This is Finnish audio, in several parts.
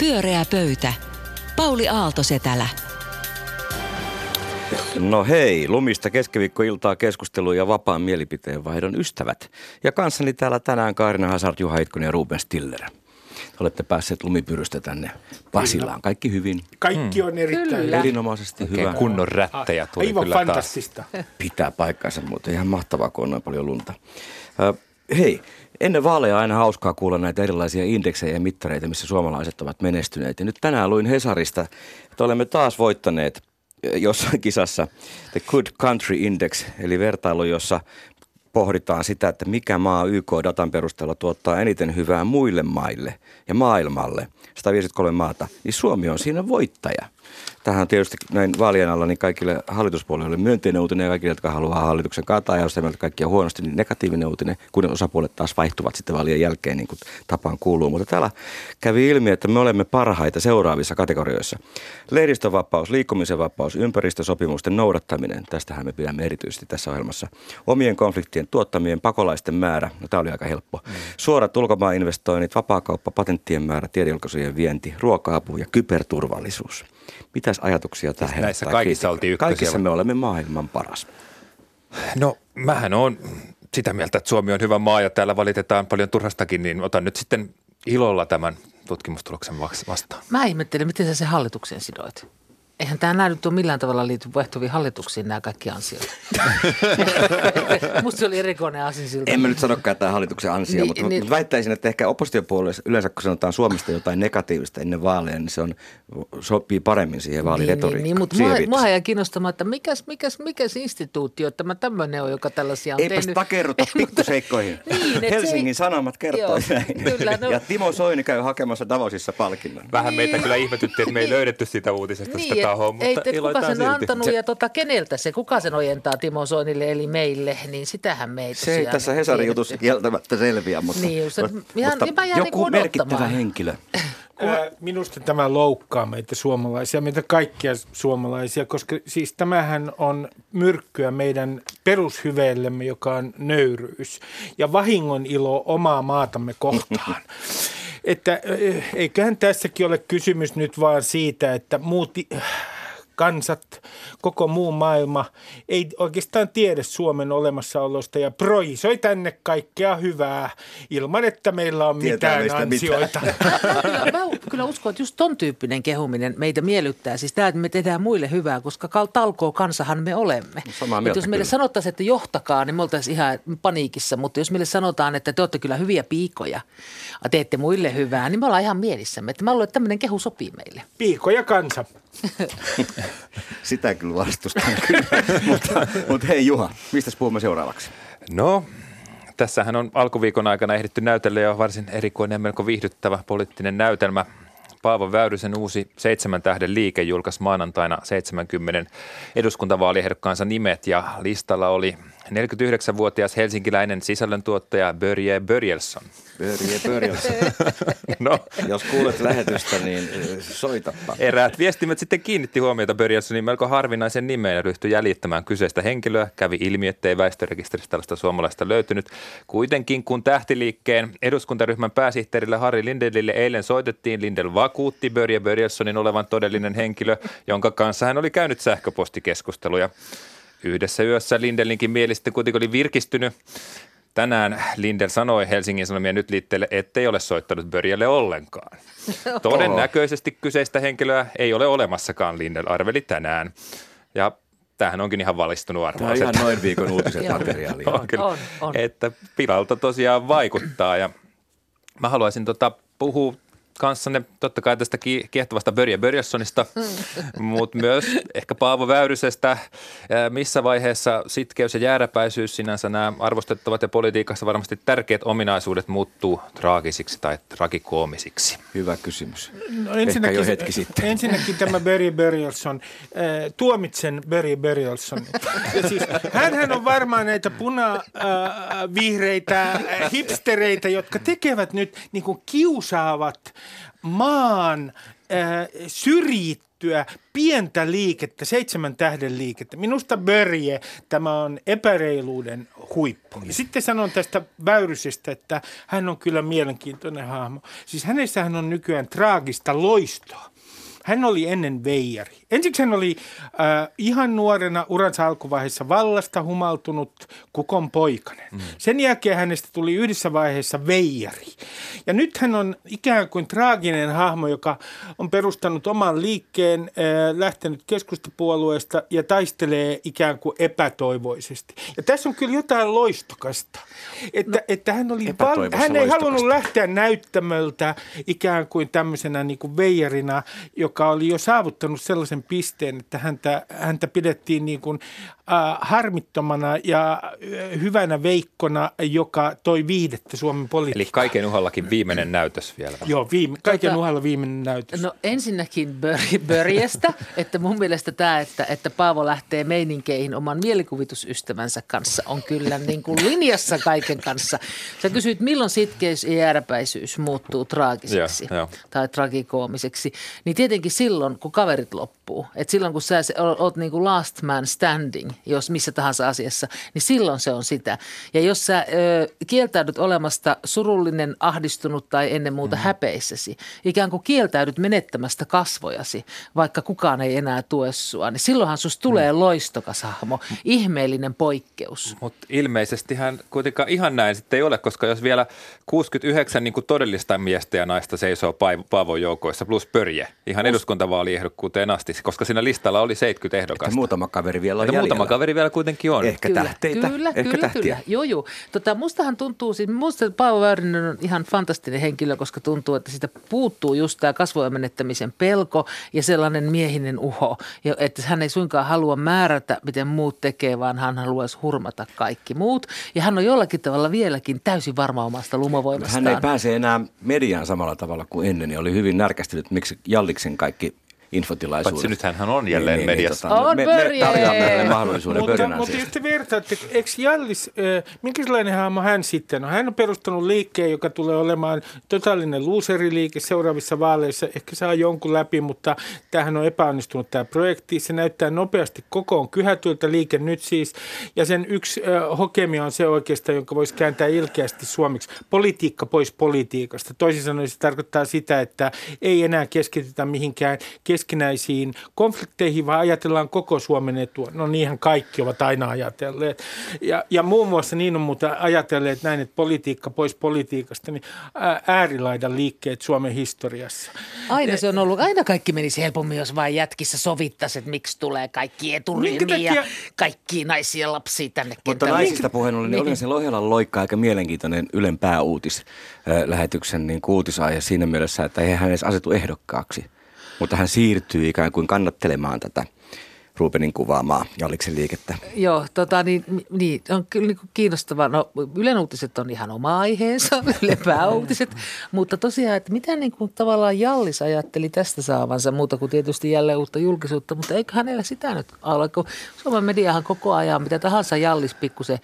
Pyöreä pöytä. Pauli Aaltosetälä. No hei, lumista keskiviikkoiltaa keskustelu ja vapaan mielipiteen vaihdon ystävät. Ja kanssani täällä tänään Kaarina Hazard, Juha Heitkonen ja Ruben Stiller. Olette päässeet lumipyrystä tänne Pasilaan. Kaikki hyvin? Kaikki on erittäin Kyllä. Erinomaisesti Oikein hyvä. kunnon rättejä tuli Aivan kyllä taas. fantastista. Pitää paikkansa, mutta ihan mahtavaa, kun on noin paljon lunta. Ö, hei, ennen vaaleja aina hauskaa kuulla näitä erilaisia indeksejä ja mittareita, missä suomalaiset ovat menestyneet. Ja nyt tänään luin Hesarista, että olemme taas voittaneet ö, jossain kisassa The Good Country Index, eli vertailu, jossa pohditaan sitä, että mikä maa YK-datan perusteella tuottaa eniten hyvää muille maille ja maailmalle, 153 maata, niin Suomi on siinä voittaja. Tähän on tietysti näin vaalien alla niin kaikille hallituspuolueille myönteinen uutinen ja kaikille, jotka haluaa hallituksen kaataa ja jos mieltä kaikkia huonosti, niin negatiivinen uutinen, kun osapuolet taas vaihtuvat sitten vaalien jälkeen, niin kuin tapaan kuuluu. Mutta täällä kävi ilmi, että me olemme parhaita seuraavissa kategorioissa. Lehdistövapaus, liikkumisen vapaus, ympäristösopimusten noudattaminen, tästähän me pidämme erityisesti tässä ohjelmassa. Omien konfliktien tuottamien pakolaisten määrä, no tämä oli aika helppo. Suorat ulkomaaninvestoinnit, vapaakauppa, patenttien määrä, tiedejulkaisujen vienti, ruoka-apu ja kyberturvallisuus. Mitäs ajatuksia tämä Siis näissä herättää? kaikissa oltiin ykkösiä Kaikissa me olemme maailman paras. No, mähän on sitä mieltä, että Suomi on hyvä maa ja täällä valitetaan paljon turhastakin, niin otan nyt sitten ilolla tämän tutkimustuloksen vastaan. Mä ihmettelen, miten sä se hallitukseen sidoit. Eihän tämä näy nyt ole millään tavalla liity vaihtuviin hallituksiin nämä kaikki ansiot. Musta se oli erikoinen asinsilta. En mä nyt sanokaan tämä hallituksen ansio, Niin, mutta, niin- mutta väittäisin, että ehkä oppositiopuolueessa yleensä kun sanotaan Suomesta jotain negatiivista ennen vaaleja, niin se on, sopii paremmin siihen Niin, vaaliretoriikkaan. niin, niin, mutta mua, mua jää kiinnostamaan, että mikäs, mikäs, mikäs instituutio tämä tämmöinen on, joka tällaisia on Eipäs tehnyt. takerruta pikkuseikkoihin. Niin, Helsingin se- Sanomat kertoo Joo, näin. kyllä, no- Ja Timo Soini käy hakemassa Davosissa palkinnon. Vähän meitä kyllä ihmetytti, että me ei löydetty sitä uutisesta sitä Niin, tahoa, et, mutta ei, kuka sen on antanut Se- ja tota, keneltä se, kuka sen ojentaa Timo Soinille eli meille, niin sitähän me ei Se ei tässä Hesarin jutussa kieltämättä selviä, mutta, Niin just, että ihan- mutta niin mä jään joku niinku merkittävä henkilö. Ää, Minusta tämä loukkaa meitä suomalaisia, meitä kaikkia suomalaisia, koska siis tämähän on myrkkyä meidän perushyveellemme, joka on nöyryys ja vahingon ilo omaa maatamme kohtaan. Että eh, eiköhän tässäkin ole kysymys nyt vaan siitä, että muut kansat, koko muu maailma ei oikeastaan tiedä Suomen olemassaolosta ja projisoi tänne kaikkea hyvää ilman, että meillä on Tietää mitään meistä mitään. ansioita. Kyllä, mä kyllä uskon, että just ton tyyppinen kehuminen meitä miellyttää. Siis tämä, että me tehdään muille hyvää, koska talkoo kansahan me olemme. Samaa mieltä jos meille kyllä. sanottaisiin, että johtakaa, niin me oltaisiin ihan paniikissa. Mutta jos meille sanotaan, että te olette kyllä hyviä piikoja, teette muille hyvää, niin me ollaan ihan mielissämme. Että mä luulen, että tämmöinen kehu sopii meille. Piiko ja kansa. Sitä kyllä vastustan kyllä. mutta, mutta hei Juha, mistä puhumme seuraavaksi? No, tässähän on alkuviikon aikana ehditty näytellä jo varsin erikoinen ja melko viihdyttävä poliittinen näytelmä. Paavo Väyrysen uusi seitsemän tähden liike julkaisi maanantaina 70 eduskuntavaaliehdokkaansa nimet ja listalla oli 49-vuotias helsinkiläinen sisällöntuottaja Börje Börjelsson. Börje Börjelsen. No, Jos kuulet lähetystä, niin eh, soitapa. Eräät viestimet sitten kiinnitti huomiota Börjelssonin melko harvinaisen nimeen ja ryhtyi jäljittämään kyseistä henkilöä. Kävi ilmi, ettei väestörekisteristä tällaista suomalaista löytynyt. Kuitenkin kun tähtiliikkeen eduskuntaryhmän pääsihteerille Harri Lindelille eilen soitettiin, Lindel vakuutti Börje Börjelssonin olevan todellinen henkilö, jonka kanssa hän oli käynyt sähköpostikeskusteluja. Yhdessä yössä Lindelinkin mieli sitten kuitenkin oli virkistynyt. Tänään Lindel sanoi Helsingin Sanomien nyt liitteelle, ettei ole soittanut Börjelle ollenkaan. Todennäköisesti kyseistä henkilöä ei ole olemassakaan, Lindel arveli tänään. Ja tämähän onkin ihan valistunut Tämä on arvaus. ihan noin viikon uutiset materiaalia. on, kyllä, on, on. että pilalta tosiaan vaikuttaa ja mä haluaisin tota puhua kanssanne totta kai tästä ki- kiehtovasta Börje Börjessonista, mutta myös ehkä Paavo Väyrysestä. Missä vaiheessa sitkeys ja jääräpäisyys sinänsä nämä arvostettavat ja politiikassa varmasti tärkeät ominaisuudet muuttuu traagisiksi tai tragikoomisiksi? Hyvä kysymys. No, Ehkä jo hetki sitten. Ensinnäkin tämä Burialson. Äh, tuomitsen Burialson. Ja siis, hänhän on varmaan näitä puna-vihreitä hipstereitä, jotka tekevät nyt niin kuin kiusaavat maan äh, syrjittyä pientä liikettä, seitsemän tähden liikettä. Minusta Börje, tämä on epäreiluuden huippu. Ja sitten sanon tästä Väyrysestä, että hän on kyllä mielenkiintoinen hahmo. Siis hänessähän on nykyään traagista loistoa. Hän oli ennen veijari. Ensiksi hän oli äh, ihan nuorena uransa alkuvaiheessa vallasta humaltunut kukon poikainen. Mm. Sen jälkeen hänestä tuli yhdessä vaiheessa veijari. Ja nyt hän on ikään kuin traaginen hahmo, joka on perustanut oman liikkeen, äh, lähtenyt keskustapuolueesta ja taistelee ikään kuin epätoivoisesti. Ja tässä on kyllä jotain loistokasta. Että, no, että hän, oli val- hän ei halunnut lähteä näyttämöltä ikään kuin tämmöisenä niin kuin veijarina, joka oli jo saavuttanut sellaisen pisteen, että häntä, häntä pidettiin niin kuin, äh, harmittomana ja äh, hyvänä veikkona, joka toi viihdettä Suomen politiikkaan. Eli kaiken uhallakin viimeinen näytös vielä. Joo, viime, kaiken tota, uhalla viimeinen näytös. No ensinnäkin bör- Börjestä, että mun mielestä tämä, että, että Paavo lähtee meininkeihin oman mielikuvitusystävänsä kanssa on kyllä niin kuin linjassa kaiken kanssa. Sä kysyit, milloin sitkeys ja jääräpäisyys muuttuu traagiseksi ja, ja. tai tragikoomiseksi, niin tietenkin silloin, kun kaverit loppuu. Et silloin, kun sä oot niin kuin last man standing, jos missä tahansa asiassa, niin silloin se on sitä. Ja jos sä ö, kieltäydyt olemasta surullinen, ahdistunut tai ennen muuta mm. häpeissäsi, ikään kuin kieltäydyt menettämästä kasvojasi, vaikka kukaan ei enää tue sua, niin silloinhan susta tulee mm. loistokas hahmo, ihmeellinen poikkeus. Mutta ilmeisesti hän kuitenkaan ihan näin sitten ei ole, koska jos vielä 69 niin kuin todellista miestä ja naista seisoo Paavon joukoissa plus pörje ihan eduskuntavaaliehdokkuuteen asti, koska siinä listalla oli 70 ehdokasta. Että muutama kaveri vielä on Muutama kaveri vielä kuitenkin on. Ehkä kyllä, tähteitä. Kyllä, ehkä kyllä, tähtiä. kyllä. Joo, joo. Tota, mustahan tuntuu, siis musta Paavo Väyrynen on ihan fantastinen henkilö, koska tuntuu, että siitä puuttuu just tämä kasvojen menettämisen pelko ja sellainen miehinen uho. Ja että hän ei suinkaan halua määrätä, miten muut tekee, vaan hän haluaisi hurmata kaikki muut. Ja hän on jollakin tavalla vieläkin täysin varma omasta lumovoimastaan. Hän ei pääse enää mediaan samalla tavalla kuin ennen, niin oli hyvin närkästynyt, miksi Jalliksen kaikki infotilaisuudet. Paitsi nythän hän on jälleen niin, niin mediassa. Niin, tota, on me, me tarjoamme hänelle mahdollisuuden mutta, mutta jos te vertaatte, eikö Jallis, äh, minkälainen hahmo hän sitten on? Hän on perustanut liikkeen, joka tulee olemaan totaalinen luuseriliike seuraavissa vaaleissa. Ehkä saa jonkun läpi, mutta tämähän on epäonnistunut tämä projekti. Se näyttää nopeasti kokoon kyhätyltä liike nyt siis. Ja sen yksi äh, hokemi on se oikeastaan, jonka voisi kääntää ilkeästi suomeksi. Politiikka pois politiikasta. Toisin sanoen se tarkoittaa sitä, että ei enää keskitytä mihinkään keskinäisiin konflikteihin, vaan ajatellaan koko Suomen etua. No niinhän kaikki ovat aina ajatelleet. Ja, ja muun muassa niin on muuten ajatelleet näin, että politiikka pois politiikasta, niin äärilaidan liikkeet Suomen historiassa. Aina se on ollut, aina kaikki menisi helpommin, jos vain jätkissä sovittaisi, että miksi tulee kaikki eturyhmiä ja kaikki naisia ja lapsia tänne Mutta kentälle. naisista puheen ollen, niin, niin oli se loikka aika mielenkiintoinen Ylen pääuutis lähetyksen niin uutisaihe siinä mielessä, että ei hän edes asetu ehdokkaaksi – mutta hän siirtyy ikään kuin kannattelemaan tätä Rubenin kuvaamaa Jalliksen liikettä. Joo, tota, niin, niin, on kyllä niin kiinnostavaa. No, Ylen uutiset on ihan oma aiheensa, Yle pääuutiset, mutta tosiaan, että mitä niin kuin tavallaan Jallis ajatteli tästä saavansa muuta kuin tietysti jälleen uutta julkisuutta, mutta eikö hänellä sitä nyt ole, kun Suomen mediahan koko ajan, mitä tahansa Jallis pikkusen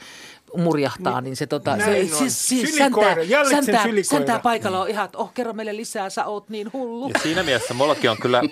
murjahtaa, niin, niin se, tota, se siis, siis säntää, säntää, säntää paikalla on ihan, että oh kerro meille lisää, sä oot niin hullu. Ja siinä mielessä mullakin on kyllä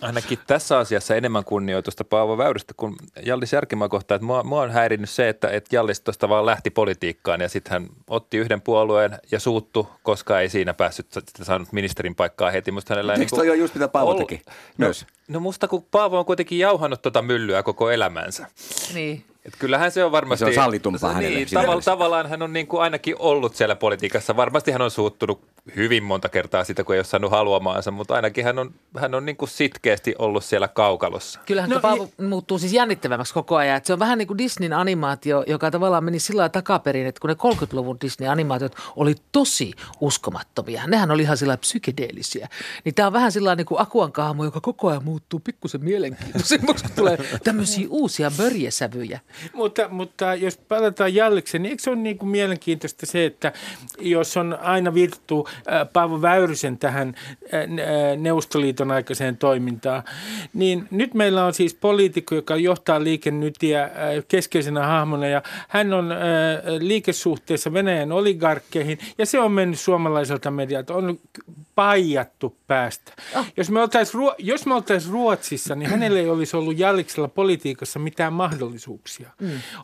ainakin tässä asiassa enemmän kunnioitusta Paavo Väyrystä kuin Jallis Järkimää kohtaan. Että mua, mua on häirinnyt se, että, että Jallis tuosta vaan lähti politiikkaan ja sitten hän otti yhden puolueen ja suuttu, koska ei siinä päässyt saanut ministerin paikkaa heti. Musta hänellä Eikö niin toi ole just mitä Paavo ollut, teki no, myös? No musta kun Paavo on kuitenkin jauhannut tuota myllyä koko elämänsä. Niin. Et kyllähän se on varmasti... Se on sallitumpaa hänelle. Niin, tavalla, tavallaan hän on niin kuin ainakin ollut siellä politiikassa. Varmasti hän on suuttunut hyvin monta kertaa sitä, kun ei ole saanut haluamaansa, mutta ainakin hän on, hän on niin kuin sitkeästi ollut siellä kaukalossa. Kyllähän no, Paavo i- muuttuu siis jännittävämmäksi koko ajan. Että se on vähän niin kuin Disneyn animaatio, joka tavallaan meni sillä lailla takaperin, että kun ne 30-luvun Disney-animaatiot oli tosi uskomattomia. Nehän oli ihan sillä psykedeellisiä. Niin tämä on vähän sillä niin kuin Akuan kahmo, joka koko ajan muuttuu pikkusen mielenkiintoisemmaksi, kun tulee tämmöisiä uusia börjesävyjä. Mutta, mutta jos palataan Jallikseen, niin eikö se ole niin kuin mielenkiintoista se, että jos on aina viitattu äh, Paavo Väyrysen tähän äh, äh, Neuvostoliiton aikaiseen toimintaan, niin nyt meillä on siis poliitikko, joka johtaa liikennytiä keskeisenä hahmona ja hän on liikesuhteessa Venäjän oligarkkeihin ja se on mennyt suomalaiselta medialta, on paijattu päästä. Oh. Jos me oltaisiin jos me oltais Ruotsissa, niin hänellä ei olisi ollut Jalliksella politiikassa mitään mahdollisuuksia.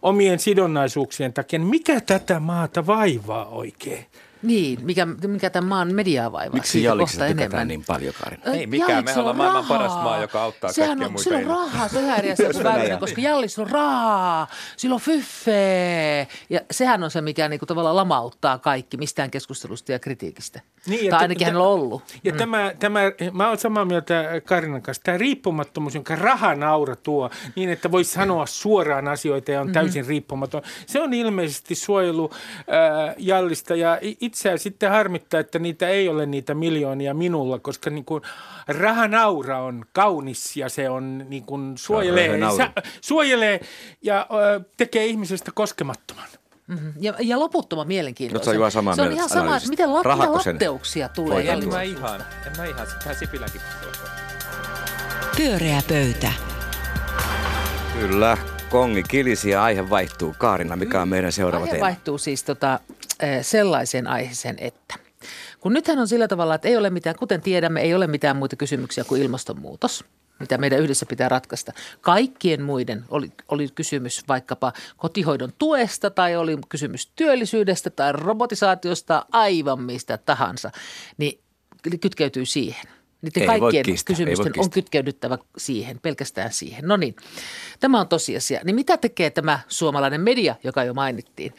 Omien sidonnaisuuksien takia. Mikä tätä maata vaivaa oikein? Niin, mikä, mikä tämän maan mediaa vaivaa. Miksi Jalliksesta tykätään niin paljon, Karin? Ei mikään, me ollaan maailman paras maa, joka auttaa Sehän kaikkia on, muita. Sillä on rahaa, se on ihan eri koska Jallis on rahaa, sillä on fyffee. Ja sehän on se, mikä niinku tavallaan lamauttaa kaikki mistään keskustelusta ja kritiikistä. Niin, tai ainakin hän on ollut. Ja mm. tämä, tämä, mä olen samaa mieltä Karinan kanssa, tämä riippumattomuus, jonka rahanaura tuo, niin että voisi sanoa suoraan asioita ja on mm-hmm. täysin riippumaton. Se on ilmeisesti suojelu äh, Jallista ja itseä sitten harmittaa, että niitä ei ole niitä miljoonia minulla, koska niin kuin rahanaura on kaunis ja se on niin kuin suojelee, sa, suojelee ja äh, tekee ihmisestä koskemattoman. Mm-hmm. Ja, ja loputtoman mielenkiintoista. Se on, samaa se on ihan sama, että miten, la, mitä latteuksia tulee. En mä ihan, en mä ihan, tähän Sipilänkin Pyöreä pöytä. Kyllä, kongi kilisi ja aihe vaihtuu. Kaarina, mikä on meidän seuraava aihe teema? vaihtuu siis tota, sellaiseen aiheeseen, että kun nythän on sillä tavalla, että ei ole mitään, kuten tiedämme, ei ole mitään muita kysymyksiä kuin ilmastonmuutos – mitä meidän yhdessä pitää ratkaista. Kaikkien muiden oli, oli kysymys vaikkapa kotihoidon tuesta tai oli kysymys työllisyydestä tai robotisaatiosta, aivan mistä tahansa, niin kytkeytyy siihen. Niiden ei kaikkien kiistää, kysymysten on kytkeydyttävä siihen, pelkästään siihen. No niin, tämä on tosiasia. Niin mitä tekee tämä suomalainen media, joka jo mainittiin?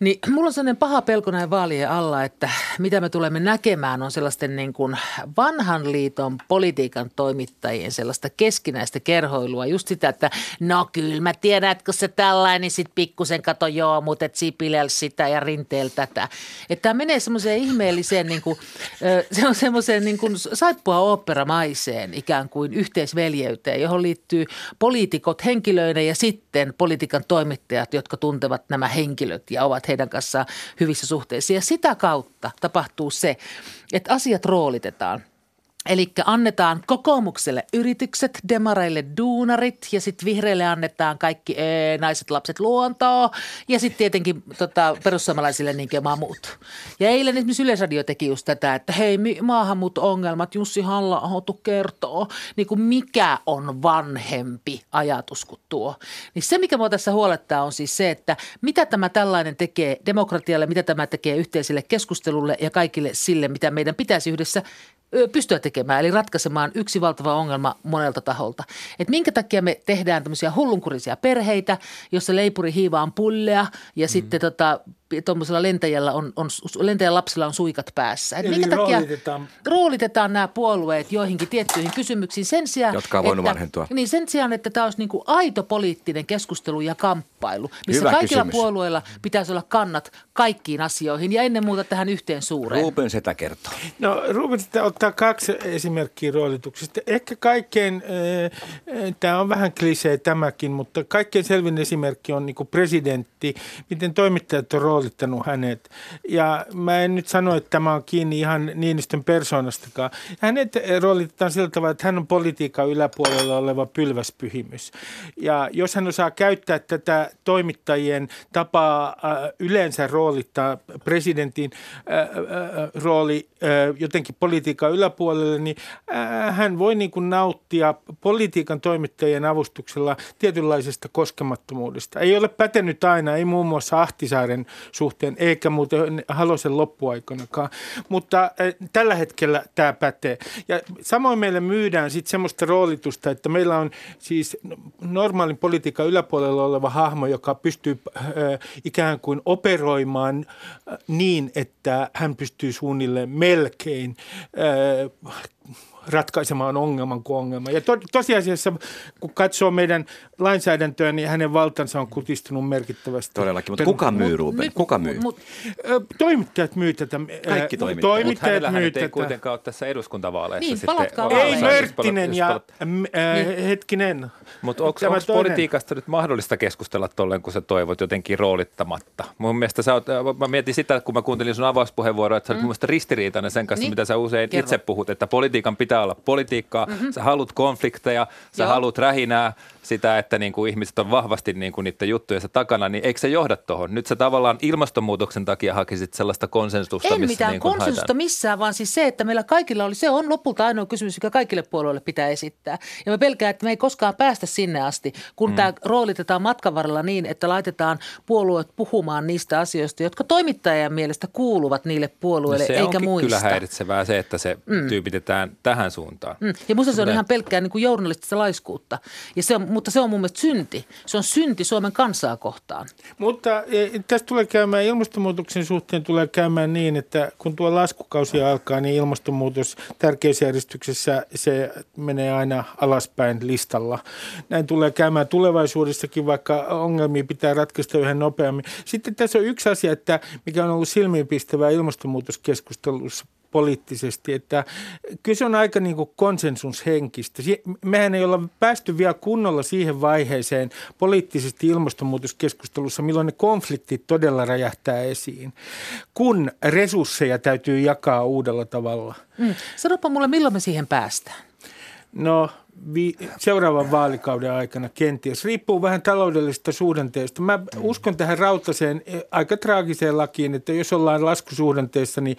Niin mulla on sellainen paha pelko näin vaalien alla, että mitä me tulemme näkemään on sellaisten niin kuin vanhan liiton politiikan toimittajien sellaista keskinäistä kerhoilua. Just sitä, että no kyllä mä tiedän, että kun se tällainen, niin sit pikkusen kato joo, mutta et Sipilä sitä ja Rinteellä tätä. Että tämä menee semmoiseen ihmeelliseen, niin kuin, se on semmoiseen niin kuin saippua oopperamaiseen ikään kuin yhteisveljeyteen, johon liittyy poliitikot henkilöinä ja sitten politiikan toimittajat, jotka tuntevat nämä henkilöt ja ovat heidän kanssaan hyvissä suhteissa. Ja sitä kautta tapahtuu se, että asiat roolitetaan. Eli annetaan kokoomukselle yritykset, demareille duunarit ja sitten vihreille annetaan kaikki ee, naiset, lapset, luontoa ja sitten tietenkin tota, perussuomalaisille niin muut. Ja eilen esimerkiksi Yleisradio teki just tätä, että hei maahanmuutto-ongelmat, Jussi halla kertoo, niin kuin mikä on vanhempi ajatus kuin tuo. Niin se, mikä mua tässä huolettaa on siis se, että mitä tämä tällainen tekee demokratialle, mitä tämä tekee yhteiselle keskustelulle ja kaikille sille, mitä meidän pitäisi yhdessä pystyä tekemään, eli ratkaisemaan yksi valtava ongelma monelta taholta. Et minkä takia me tehdään tämmöisiä hullunkurisia perheitä, jossa leipuri hiivaan pullea ja mm. sitten tota, tuommoisella lentäjällä on, on, lentäjän lapsilla on suikat päässä. Et minkä takia roolitetaan. roolitetaan nämä puolueet joihinkin tiettyihin kysymyksiin sen sijaan, Jotka on voinut että, vanhentua. Niin sen sijaan, että tämä olisi niin kuin aito poliittinen keskustelu ja kamppailu, missä Hyvä kaikilla kysymys. puolueilla pitäisi olla kannat kaikkiin asioihin ja ennen muuta tähän yhteen suureen. Ruben sitä kertoo. No Ruben sitä ottaa kaksi esimerkkiä roolituksista. Ehkä kaikkein, äh, tämä on vähän klisee tämäkin, mutta kaikkein selvin esimerkki on niin kuin presidentti, miten toimittajat on roolittanut hänet. Ja mä en nyt sano, että tämä on kiinni ihan Niinistön persoonastakaan. Hänet roolitetaan sillä tavalla, että hän on politiikan yläpuolella oleva pylväspyhimys. Ja jos hän osaa käyttää tätä toimittajien tapaa äh, yleensä roolittaa presidentin äh, äh, rooli jotenkin politiikan yläpuolelle, niin hän voi niin kuin nauttia politiikan toimittajien avustuksella tietynlaisesta koskemattomuudesta. Ei ole pätenyt aina, ei muun muassa Ahtisaaren suhteen, eikä muuten Halosen loppuaikoinakaan. Mutta eh, tällä hetkellä tämä pätee. Ja samoin meille myydään sitten semmoista roolitusta, että meillä on siis normaalin politiikan yläpuolella oleva hahmo, joka pystyy äh, ikään kuin operoimaan äh, niin, että hän pystyy suunnilleen melkein ratkaisemaan ongelman kuin ongelma. Ja to, tosiasiassa, kun katsoo meidän lainsäädäntöä, niin hänen valtansa on kutistunut merkittävästi. Todellakin, mutta kuka myy, Ruben? Kuka myy? Mut, toimittajat myy tätä. Kaikki toimittajat. Mutta Toimittajat hänellähän myy nyt ei tätä. kuitenkaan ole tässä eduskuntavaaleissa Niin, sitten. palatkaa. Ei Mörttinen ja äh, hetkinen. Mutta onko politiikasta nyt mahdollista keskustella tolleen, kun sä toivot jotenkin roolittamatta? Mun mielestä sä oot, mä mietin sitä, kun mä kuuntelin sun avauspuheenvuoroa, että sä olet mun mielestä ristiriitainen sen kanssa, Niin. mitä sä usein Kerro. itse puhut, että politiikan pitää olla politiikkaa, mm-hmm. sä haluat konflikteja, sä Joo. haluat rähinää, sitä, että niin kuin ihmiset on vahvasti niin kuin niiden juttujensa takana, niin eikö se johda tuohon? Nyt sä tavallaan ilmastonmuutoksen takia hakisit sellaista konsensusta, En missä mitään niin konsensusta haetaan. missään, vaan siis se, että meillä kaikilla oli, se on lopulta ainoa kysymys, joka kaikille puolueille pitää esittää. Ja mä pelkään, että me ei koskaan päästä sinne asti, kun mm. tämä roolitetaan matkan varrella niin, että laitetaan puolueet puhumaan niistä asioista, jotka toimittajien mielestä kuuluvat niille puolueille, No se eikä onkin muista. kyllä häiritsevää se, että se mm. tyypitetään tähän suuntaan. Mm. Ja musta se on Näin. ihan pelkkää niin kuin journalistista laiskuutta. Ja se on, mutta se on mun mielestä synti. Se on synti Suomen kansaa kohtaan. Mutta e, tästä tulee käymään, ilmastonmuutoksen suhteen tulee käymään niin, että kun tuo laskukausi alkaa, niin ilmastonmuutos tärkeysjärjestyksessä se menee aina alaspäin listalla. Näin tulee käymään tulevaisuudessakin, vaikka ongelmia pitää ratkaista yhä nopeammin. Sitten tässä on yksi asia, että mikä on ollut silmiinpistävää ilmastonmuutoskeskustelussa poliittisesti, että kyllä se on aika niin kuin konsensushenkistä. Mehän ei olla päästy vielä kunnolla siihen vaiheeseen poliittisesti ilmastonmuutoskeskustelussa, milloin ne konfliktit todella räjähtää esiin, kun resursseja täytyy jakaa uudella tavalla. Mm. Sanopa mulle, milloin me siihen päästään? No vi- seuraavan vaalikauden aikana kenties. Riippuu vähän taloudellisesta suhdanteesta. Mä uskon tähän rautaseen eh, aika traagiseen lakiin, että jos ollaan laskusuhdanteessa, niin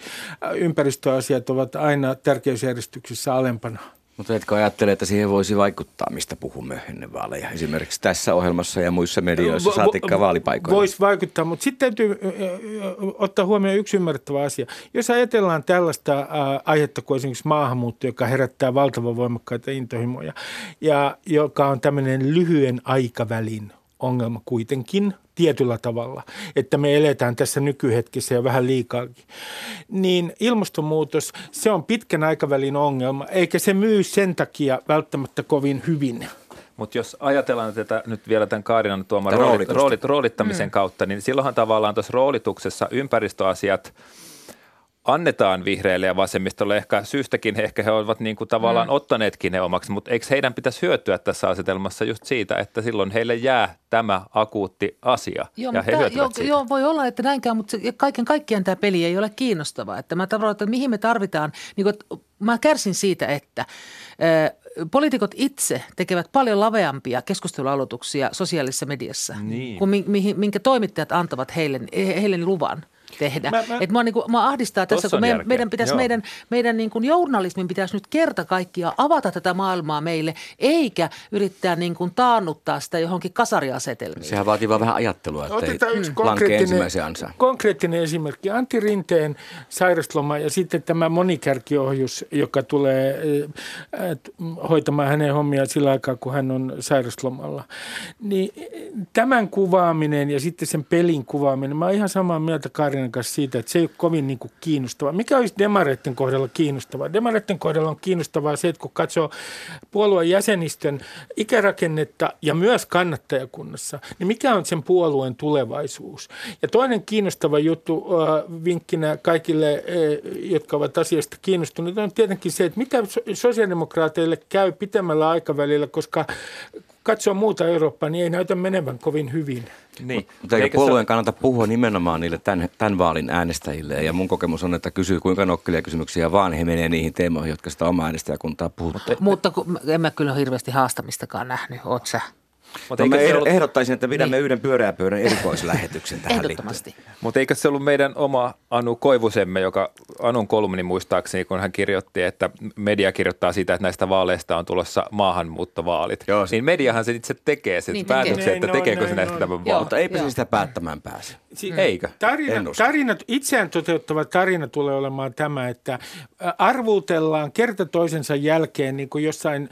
ympäristöasiat ovat aina tärkeysjärjestyksessä alempana. Mutta etkö ajattele, että siihen voisi vaikuttaa, mistä puhumme ennen vaaleja? Esimerkiksi tässä ohjelmassa ja muissa medioissa Vo- saatikka vaalipaikoilla. Voisi vaikuttaa, mutta sitten täytyy ottaa huomioon yksi ymmärrettävä asia. Jos ajatellaan tällaista aihetta kuin esimerkiksi maahanmuutto, joka herättää valtavan voimakkaita intohimoja ja joka on tämmöinen lyhyen aikavälin ongelma kuitenkin tietyllä tavalla, että me eletään tässä nykyhetkessä ja vähän liikaakin, niin ilmastonmuutos, se on pitkän aikavälin ongelma, eikä se myy sen takia välttämättä kovin hyvin. Mutta jos ajatellaan tätä nyt vielä tämän Kaarinan tuoman roolit, roolit, roolittamisen mm. kautta, niin silloinhan tavallaan tuossa roolituksessa ympäristöasiat annetaan vihreille ja vasemmistolle. Ehkä syystäkin ehkä he ovat niin kuin tavallaan mm. ottaneetkin ne omaksi, mutta eikö heidän pitäisi hyötyä tässä asetelmassa just siitä, että silloin heille jää tämä akuutti asia Joo, ja he hyötyvät joo, siitä. joo, voi olla, että näinkään, mutta se, kaiken kaikkiaan tämä peli ei ole kiinnostavaa. Että mä tavallaan, että mihin me tarvitaan, niin kuin, että mä kärsin siitä, että ö, poliitikot itse tekevät paljon laveampia keskustelualoituksia sosiaalisessa mediassa, Niin. kuin mi, mihin, minkä toimittajat antavat heille, heille luvan tehdä. Mä- mä- Et mua, niin kuin, mua ahdistaa tässä, Tossa kun meidän, meidän pitäisi, Joo. meidän, meidän niin kuin journalismin pitäisi nyt kerta kaikkiaan avata tätä maailmaa meille, eikä yrittää niin kuin taannuttaa sitä johonkin kasariasetelmiin. Sehän vaatii vaan vähän ajattelua, että Otetaan yksi lankee konkreettinen, konkreettinen esimerkki. Antti Rinteen sairasloma ja sitten tämä monikärkiohjus, joka tulee äh, äh, hoitamaan hänen hommiaan sillä aikaa, kun hän on sairaslomalla. Niin äh, tämän kuvaaminen ja sitten sen pelin kuvaaminen, mä oon ihan samaa mieltä Kaarinan kanssa siitä, että se ei ole kovin niin kuin kiinnostavaa. Mikä olisi demareiden kohdalla kiinnostavaa? Demareiden kohdalla on kiinnostavaa se, että kun katsoo puolueen jäsenistön ikärakennetta ja myös kannattajakunnassa, niin mikä on sen puolueen tulevaisuus? Ja toinen kiinnostava juttu vinkkinä kaikille, jotka ovat asiasta kiinnostuneet, on tietenkin se, että mitä so- sosiaalidemokraateille käy pitemmällä aikavälillä, koska katsoo muuta Eurooppaa, niin ei näytä menevän kovin hyvin. Niin. Mutta Eikä puolueen kannata puhua nimenomaan niille tämän, tämän vaalin äänestäjille? Ja mun kokemus on, että kysyy kuinka nokkelia kysymyksiä vaan, he menee niihin teemoihin, jotka sitä omaa äänestäjäkuntaa puhuttaa. Mutta kun, en mä kyllä hirveästi haastamistakaan nähnyt, oot sä? Mutta No mä ollut- ehdottaisin, että pidämme yhden pyöreä pöydän erikoislähetyksen tähän liittyen. Ehdottomasti. Mutta eikö se ollut meidän oma Anu Koivusemme, joka Anun kolumni muistaakseni, kun hän kirjoitti, että media kirjoittaa siitä, että näistä vaaleista on tulossa maahanmuuttovaalit. Joo, se- niin mediahan se itse tekee sen Niin niin tekee. päätöksen, että Näin on, tekeekö se näin näistä on. tämän vaalit. Mutta eipä se sitä päättämään pääse. Si- Eikö? Tarina, tarina, itseään toteuttava tarina tulee olemaan tämä, että arvuutellaan kerta toisensa jälkeen niin kuin jossain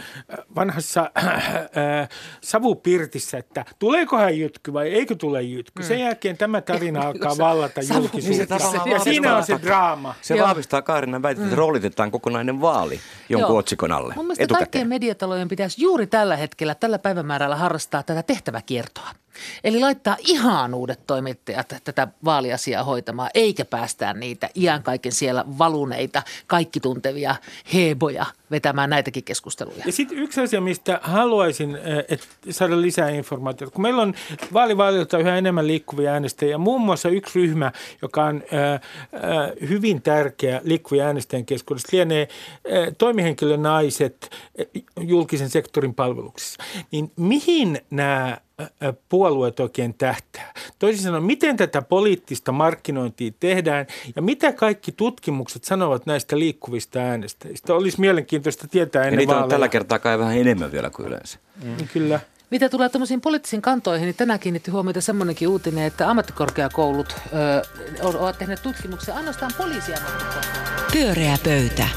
vanhassa äh, savupirtissä, että tuleeko hän jytky vai eikö tule jytky. Sen jälkeen tämä tarina alkaa vallata julkisuutta. Ja siinä on vahvistaa- se draama. Se Joo. vahvistaa Kaarinan väitettä, että roolitetaan kokonainen vaali jonkun Joo. otsikon alle. Mun mielestä etukäteen. kaikkien mediatalojen pitäisi juuri tällä hetkellä, tällä päivämäärällä harrastaa tätä tehtäväkiertoa. Eli laittaa ihan uudet toimittajat tätä vaaliasiaa hoitamaan, eikä päästää niitä iän kaiken siellä valuneita, kaikki tuntevia heboja vetämään näitäkin keskusteluja. Ja sitten yksi asia, mistä haluaisin eh, et saada lisää informaatiota. Kun meillä on vaalivaalilta yhä enemmän liikkuvia äänestäjiä, muun muassa yksi ryhmä, joka on äh, äh, hyvin tärkeä liikkuvia äänestäjien keskuudessa, lienee äh, toimihenkilönaiset julkisen sektorin palveluksessa. Niin mihin nämä puolueet oikein tähtää. Toisin sanoen, miten tätä poliittista markkinointia tehdään ja mitä kaikki tutkimukset sanovat näistä liikkuvista äänestäjistä. Olisi mielenkiintoista tietää Ja ennen niitä on vaaleja. tällä kertaa kai vähän enemmän vielä kuin yleensä. Mm. Kyllä. Mitä tulee tämmöisiin poliittisiin kantoihin, niin tänään kiinnitti huomiota semmoinenkin uutinen, että ammattikorkeakoulut ö, ovat tehneet tutkimuksia ainoastaan poliisiammattikorkeakoulut. Pyöreä pöytä.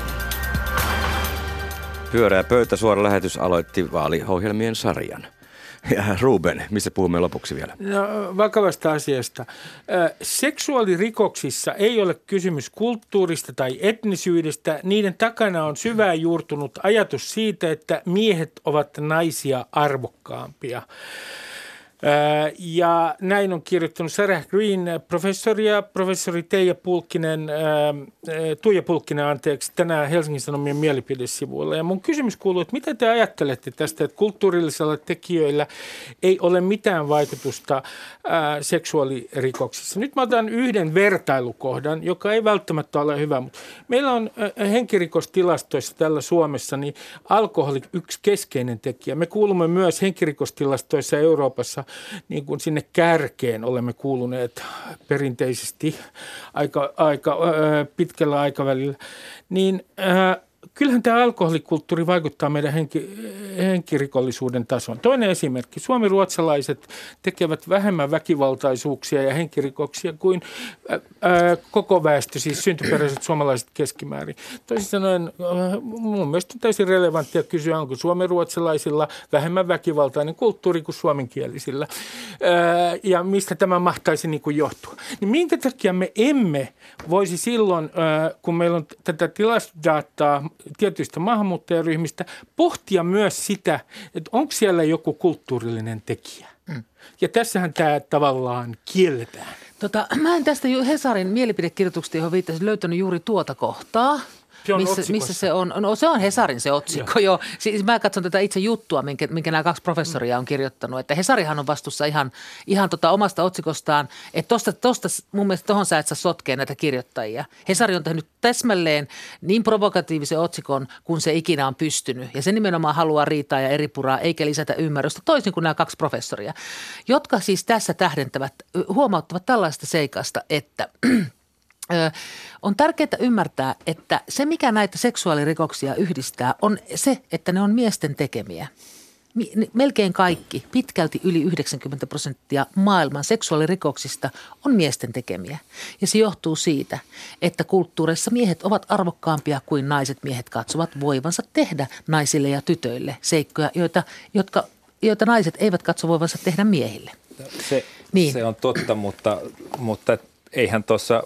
Pyöreä pöytä suora lähetys aloitti vaaliohjelmien sarjan. Ja Ruben, missä puhumme lopuksi vielä? No, vakavasta asiasta. Seksuaalirikoksissa ei ole kysymys kulttuurista tai etnisyydestä. Niiden takana on syvään juurtunut ajatus siitä, että miehet ovat naisia arvokkaampia. Ja näin on kirjoittanut Sarah Green, professori ja professori Teija Pulkkinen, Tuija Pulkkinen, anteeksi, tänään Helsingin Sanomien mielipidesivuilla. Ja mun kysymys kuuluu, että mitä te ajattelette tästä, että kulttuurillisilla tekijöillä ei ole mitään vaikutusta seksuaalirikoksissa. Nyt mä otan yhden vertailukohdan, joka ei välttämättä ole hyvä, mutta meillä on henkirikostilastoissa tällä Suomessa niin alkoholi yksi keskeinen tekijä. Me kuulumme myös henkirikostilastoissa Euroopassa niin kuin sinne kärkeen olemme kuuluneet perinteisesti aika, aika ää, pitkällä aikavälillä. Niin kyllähän tämä alkoholikulttuuri vaikuttaa meidän henki, henkirikollisuuden tasoon. Toinen esimerkki. Suomi-ruotsalaiset tekevät vähemmän väkivaltaisuuksia ja henkirikoksia kuin ää, ää, koko väestö, siis syntyperäiset suomalaiset keskimäärin. Toisin sanoen, ää, mun mielestä on täysin relevanttia kysyä, onko suomi-ruotsalaisilla vähemmän väkivaltainen kulttuuri kuin suomenkielisillä. Ää, ja mistä tämä mahtaisi niin kuin johtua. Niin minkä takia me emme voisi silloin, ää, kun meillä on tätä tilastodataa tietyistä maahanmuuttajaryhmistä, pohtia myös sitä, että onko siellä joku kulttuurillinen tekijä. Mm. Ja tässähän tämä tavallaan kielletään. Tota, mä en tästä ju- Hesarin mielipidekirjoituksesta, johon viittasin, löytänyt juuri tuota kohtaa. Se on missä, otsikossa. missä se on? No se on Hesarin se otsikko, joo. Siis mä katson tätä itse juttua, minkä, minkä nämä kaksi professoria on kirjoittanut. Että Hesarihan on vastuussa ihan, ihan tota omasta otsikostaan, että tosta, tosta mun mielestä tohon sä et saa sotkea näitä kirjoittajia. Hesari on tehnyt täsmälleen niin provokatiivisen otsikon, kun se ikinä on pystynyt. Ja se nimenomaan haluaa riitaa ja eri puraa, eikä lisätä ymmärrystä, toisin kuin nämä kaksi professoria, jotka siis tässä tähdentävät, huomauttavat tällaista seikasta, että On tärkeää ymmärtää, että se mikä näitä seksuaalirikoksia yhdistää on se, että ne on miesten tekemiä. Melkein kaikki, pitkälti yli 90 prosenttia maailman seksuaalirikoksista on miesten tekemiä. Ja se johtuu siitä, että kulttuureissa miehet ovat arvokkaampia kuin naiset. Miehet katsovat voivansa tehdä naisille ja tytöille seikkoja, joita, jotka, joita naiset eivät katso voivansa tehdä miehille. Se, niin. se on totta, mutta, mutta eihän tuossa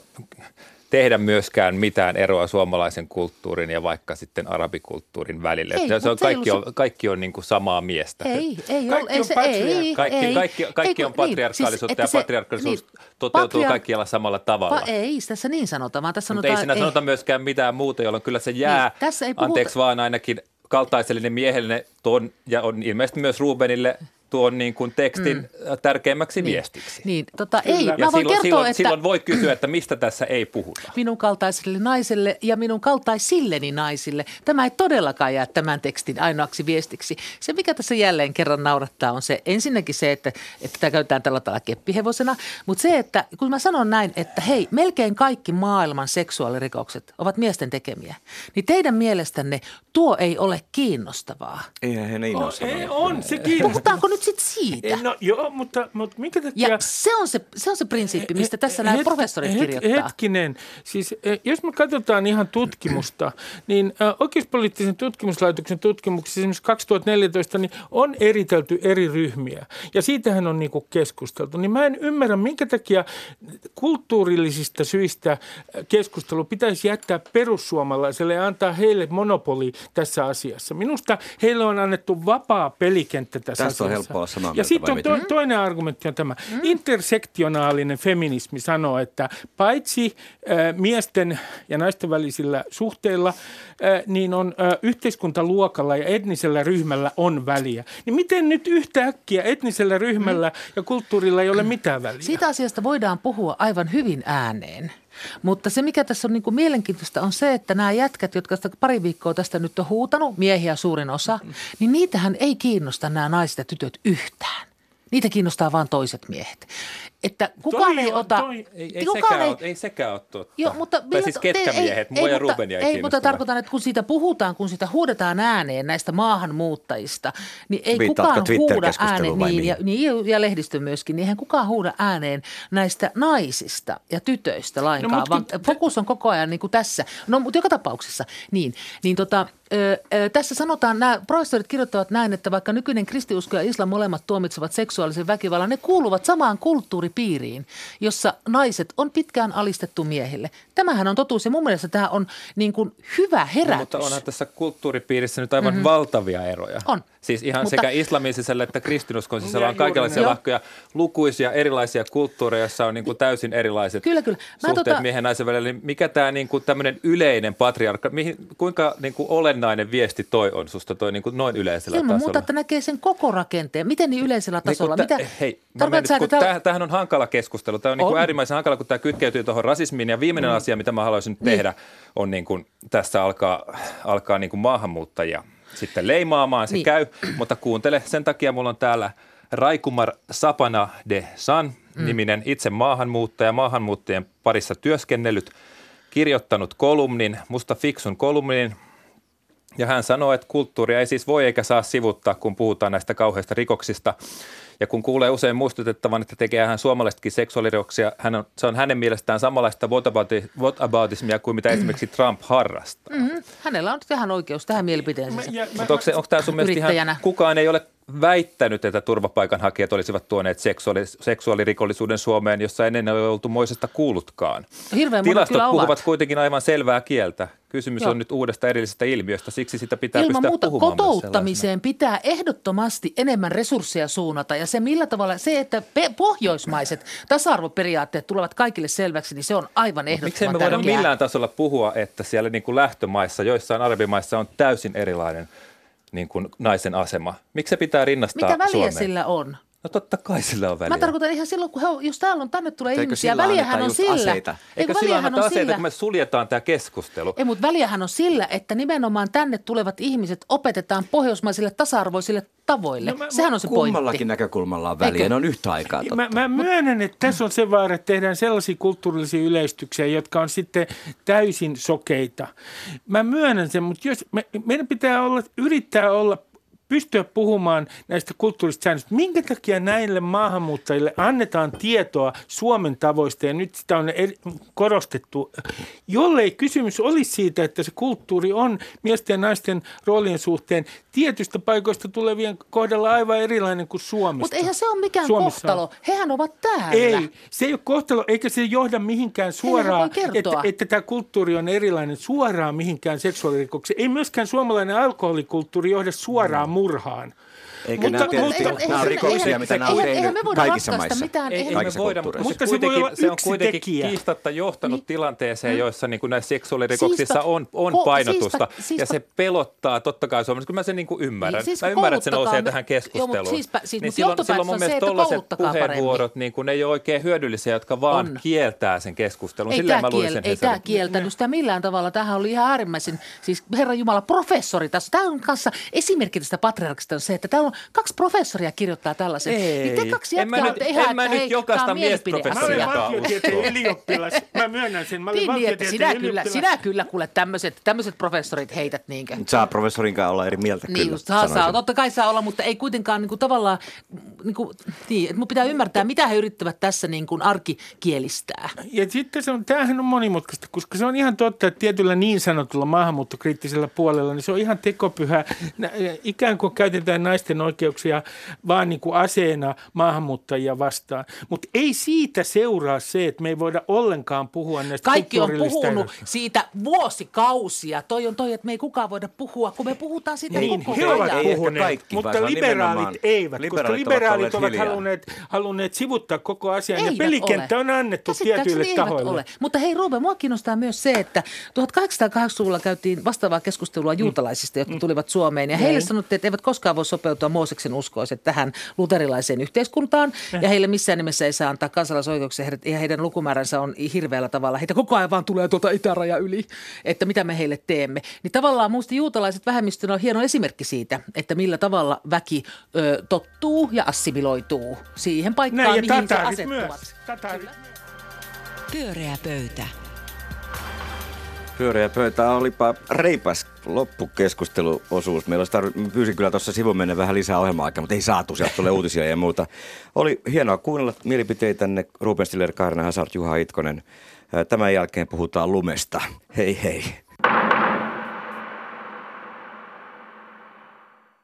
tehdä myöskään mitään eroa suomalaisen kulttuurin ja vaikka sitten arabikulttuurin välille. Ei, se on, mutta se ei kaikki, ollut on, kaikki on niin kuin samaa miestä. Ei, ei Kaikki ole. Ei on se, patriark- ei, Kaikki, ei, kaikki, kaikki ei, on niin, patriarkaalisuutta että ja se- patriarkaalisuus niin, toteutuu patriar- kaikkialla samalla tavalla. Pa, ei tässä niin sanota, vaan tässä Mutta sanotaan... ei siinä sanota myöskään mitään muuta, jolloin kyllä se jää, Niin, tässä ei puhuta- anteeksi vaan ainakin kaltaiselle miehelle tuon, ja on ilmeisesti myös Rubenille tuon niin kuin tekstin mm. tärkeimmäksi niin, viestiksi. Niin, tota, ei, Kyllä. mä Ja voin silloin, kertoa, silloin, että silloin voi kysyä, että mistä tässä ei puhuta. minun kaltaiselle naiselle ja minun kaltaisilleni naisille tämä ei todellakaan jää tämän tekstin ainoaksi viestiksi. Se, mikä tässä jälleen kerran naurattaa, on se ensinnäkin se, että, että tämä käytetään tällä tavalla keppihevosena, mutta se, että kun mä sanon näin, että hei, melkein kaikki maailman seksuaalirikokset ovat miesten tekemiä, niin teidän mielestänne tuo ei ole kiinnostavaa. Eihän he niin ole Ei, on, se. Puhutaanko nyt nyt sitten siitä. No joo, mutta, mutta minkä takia... Ja se on se, se on se prinsiippi, mistä tässä nämä Het- professorit het- kirjoittaa. Hetkinen, siis eh, jos me katsotaan ihan tutkimusta, niin oikeuspoliittisen tutkimuslaitoksen tutkimuksessa esimerkiksi 2014 niin on eritelty eri ryhmiä. Ja siitähän on niinku keskusteltu. Niin mä en ymmärrä, minkä takia kulttuurillisista syistä keskustelu pitäisi jättää perussuomalaiselle ja antaa heille monopoli tässä asiassa. Minusta heille on annettu vapaa pelikenttä tässä Tästä on asiassa. Helppo olla samaa Ja mieltä, sitten vai on to, toinen argumentti on tämä. Mm. Intersektionaalinen feminismi sanoo, että paitsi äh, miesten ja naisten välisillä suhteilla, äh, niin on äh, yhteiskuntaluokalla ja etnisellä ryhmällä on väliä. Niin miten nyt yhtäkkiä etnisellä ryhmällä ja kulttuurilla ei ole mitään väliä? Siitä asiasta voidaan puhua aivan hyvin ääneen. Mutta se, mikä tässä on niin kuin mielenkiintoista, on se, että nämä jätkät, jotka sitä pari viikkoa tästä nyt on huutanut, miehiä suurin osa, niin niitähän ei kiinnosta nämä naiset ja tytöt yhtään. Niitä kiinnostaa vain toiset miehet. Että kukaan Toi ei on- ota... toi- Ei, ei, kukaan sekään ole, ei sekään ole totta. Joo, mutta tai siis ketkä te- miehet, mua ja mutta, Rubenia ei, ei mutta tarkoitan, että kun siitä puhutaan, kun sitä huudetaan ääneen näistä maahanmuuttajista, niin ei Viittaatko kukaan huuda ääneen, niin, ja, niin, ja lehdistö myöskin, niin eihän kukaan huuda ääneen näistä naisista ja tytöistä lainkaan, No, no, mut vaan kun- fokus on koko ajan niin kuin tässä. No, mutta joka tapauksessa, niin, niin tota, tässä sanotaan, nämä professorit kirjoittavat näin, että vaikka nykyinen kristiusko ja islam molemmat tuomitsevat seksuaalisen väkivallan, ne kuuluvat samaan kulttuuripiiriin, jossa naiset on pitkään alistettu miehille. Tämähän on totuus ja mun mielestä tämä on niin kuin hyvä herätys. No, mutta onhan tässä kulttuuripiirissä nyt aivan mm-hmm. valtavia eroja. On. Siis ihan Mutta- sekä islamin sisällä että kristinuskon sisällä on kaikenlaisia näin. lahkoja, lukuisia erilaisia kulttuureja, joissa on niin kuin täysin erilaiset Kyllä, kyllä. Mä suhteet tota- miehen ja naisen välillä. Niin mikä tämä niin kuin tämmöinen yleinen patriarkka, mihin, kuinka niin kuin olennainen viesti toi on susta toi niin kuin noin yleisellä Ilman tasolla? muuta, että näkee sen koko rakenteen. Miten niin yleisellä tasolla? Niin, Mitä, tä- hei, sä, kun tää- tämähän, on hankala keskustelu. Tämä on, niin On. kuin äärimmäisen hankala, kun tämä kytkeytyy tuohon rasismiin. Ja viimeinen asia, mitä mä haluaisin Niin. tehdä, on niin kuin, tässä alkaa, alkaa niin kuin maahanmuuttajia sitten leimaamaan. Se Niin. käy, mutta kuuntele. Sen takia mulla on täällä Raikumar Sapana de San niminen itse maahanmuuttaja, maahanmuuttajien parissa työskennellyt, kirjoittanut kolumnin, musta fiksun kolumnin, ja hän sanoo, että kulttuuria ei siis voi eikä saa sivuttaa, kun puhutaan näistä kauheista rikoksista. Ja kun kuulee usein muistutettavan, että tekee hän suomalaisetkin seksuaalirikoksia, hän on, se on hänen mielestään samanlaista whatabouti- whataboutismia kuin mitä esimerkiksi Trump harrastaa. Mhm. Hänellä on tähän oikeus, tähän mielipiteensä. Mutta onko, onko tämä sun mielestä ihan, kukaan ei ole väittänyt, että turvapaikanhakijat olisivat tuoneet seksuaali, seksuaalirikollisuuden Suomeen, jossa ennen ei oltu moisesta kuullutkaan. Hirveän Tilastot puhuvat ovat. kuitenkin aivan selvää kieltä. Kysymys Joo. on nyt uudesta erillisestä ilmiöstä, siksi sitä pitää Ilman pystyä muuta puhumaan kotouttamiseen pitää ehdottomasti enemmän resursseja suunnata. Ja se millä tavalla, se että pe- pohjoismaiset tasa-arvoperiaatteet tulevat kaikille selväksi, niin se on aivan Miksei ehdottoman me voida tärkeää. millään tasolla puhua, että siellä niin kuin lähtömaissa, joissain arabimaissa on täysin erilainen niin kuin naisen asema. Miksi se pitää rinnastaa Mitä väliä Suomeen? sillä on? No totta kai sillä on väliä. Mä tarkoitan ihan silloin, kun he, on- jos täällä on, tänne tulee Eikö ihmisiä, sillä väliähän on sillä. aseita? Eikö Eikö sillä väliähän anneta on aseita, sillä. kun me suljetaan tämä keskustelu? Ei, mutta väliähän on sillä, että nimenomaan tänne tulevat ihmiset opetetaan pohjoismaisille tasa-arvoisille tavoille. No mä- Sehän on se pointti. Kummallakin näkökulmalla on väliä. Eikö? Ne on yhtä aikaa totta. Mä, mä myönnän, että tässä on se vaara, että tehdään sellaisia kulttuurillisia yleistyksiä, jotka on sitten täysin sokeita. Mä myönnän sen, mutta jos me, meidän pitää olla, yrittää olla pystyä puhumaan näistä kulttuurisista säännöistä. Minkä takia näille maahanmuuttajille annetaan tietoa Suomen tavoista ja nyt sitä on eri, korostettu, jollei kysymys olisi siitä, että se kulttuuri on miesten ja naisten roolien suhteen tietystä paikoista tulevien kohdalla aivan erilainen kuin Suomesta. Mutta eihän se ole mikään Suomessa on. kohtalo. Hehän ovat täällä. Ei, se ei ole kohtalo, eikä se johda mihinkään suoraan, voi kertoa. että, että tämä kulttuuri on erilainen suoraan mihinkään seksuaalirikokseen. Ei myöskään suomalainen alkoholikulttuuri johda suoraan murhaan. Eikö nämä tietysti mutta- nämä on eihän- rikoksia, eihän- mitä nämä on eihän- tehnyt kaikissa maissa. mitään. Ei, Eihän ei me Kaikissa voida, kulttuureissa. mutta, Mutta se, kuitenkin, olla se on kuitenkin tekijä. kiistatta johtanut tilanteeseen, joissa niin kuin näissä seksuaalirikoksissa Siispä- on, on ko- painotusta siispä- siispä- ja se pelottaa totta kai Suomessa. Kyllä mä sen niin kuin ymmärrän. Niin, siis mä ymmärrän, että se nousee me- tähän Joo, keskusteluun. mutta siispä- siis- niin mutta silloin, mun mielestä tollaiset puheenvuorot niin kuin, ne ei ole oikein hyödyllisiä, jotka vaan On. kieltää sen keskustelun. Ei tämä, kiel, kieltänyt sitä millään tavalla. Tämähän oli ihan äärimmäisen, siis Herra Jumala, professori tässä. Tämä on kanssa esimerkki tästä patriarkista on se, että täällä on kaksi professoria kirjoittaa tällaisen. Ei. Niin te kaksi En mä jätkää nyt- olette ihan, en mä että nyt hei, jokaista mielipideasia. Mä olen valtiotieteen ylioppilas. Mä myönnän sen. Mä olen Niin, että sinä kyllä, sinä kyllä kuule tämmöiset, tämmöiset professorit heität niinkö. Saa professorinkaan olla eri mieltä Niin kyllä. just, saa, saa, totta kai saa olla, mutta ei kuitenkaan niin kuin, tavallaan, niin kuin, niin, että mun pitää ymmärtää, mitä he yrittävät tässä niin kuin arkikielistää. Ja sitten se on, tämähän on monimutkaista, koska se on ihan totta, että tietyllä niin sanotulla maahanmuuttokriittisellä puolella, niin se on ihan tekopyhä. Ikään kuin käytetään naisten oikeuksia vaan niin kuin aseena maahanmuuttajia vastaan. Mutta ei siitä seuraa se, että me ei voida ollenkaan puhua näistä Kaikki on puhunut eroista. siitä vuosikausia. Toi on toi, että me ei kukaan voida puhua, kun me puhutaan siitä Niin, koko he ovat ajan. Ei puhuneet, kaikki, mutta liberaalit eivät, koska liberaalit ovat liberaalit ovat hiljaa. halunneet, halunneet sivuttaa koko asian ja Eivät pelikenttä ole. on annettu tietyille tahoille. Ole. Mutta hei Ruben, mua kiinnostaa myös se, että 1880-luvulla käytiin vastaavaa keskustelua Mm. juutalaisista, jotka tulivat Suomeen. Ja heille sanottiin, että eivät koskaan voi sopeutua Mooseksen uskoiset tähän luterilaiseen yhteiskuntaan. Eh. Ja heille missään nimessä ei saa antaa kansalaisoikeuksia. Ja heidän lukumääränsä on hirveällä tavalla. Heitä koko ajan vaan tulee tuota itäraja yli, että mitä me heille teemme. Niin tavallaan minusta juutalaiset vähemmistönä on hieno esimerkki siitä, että millä tavalla väki ö, tottuu ja assimiloituu siihen paikkaan, Näin, ja mihin se asettuvat. myös. Tataarit. Pyöreä pöytä. Pyöreä pöytä olipa reipas loppukeskusteluosuus. Meillä olisi tarvi, mä pyysin kyllä tuossa sivun mennä vähän lisää ohjelma-aikaa, mutta ei saatu, sieltä tulee uutisia ja muuta. Oli hienoa kuunnella mielipiteitänne Ruben Stiller, Kaarina Hazard, Juha Itkonen. Tämän jälkeen puhutaan lumesta. Hei hei.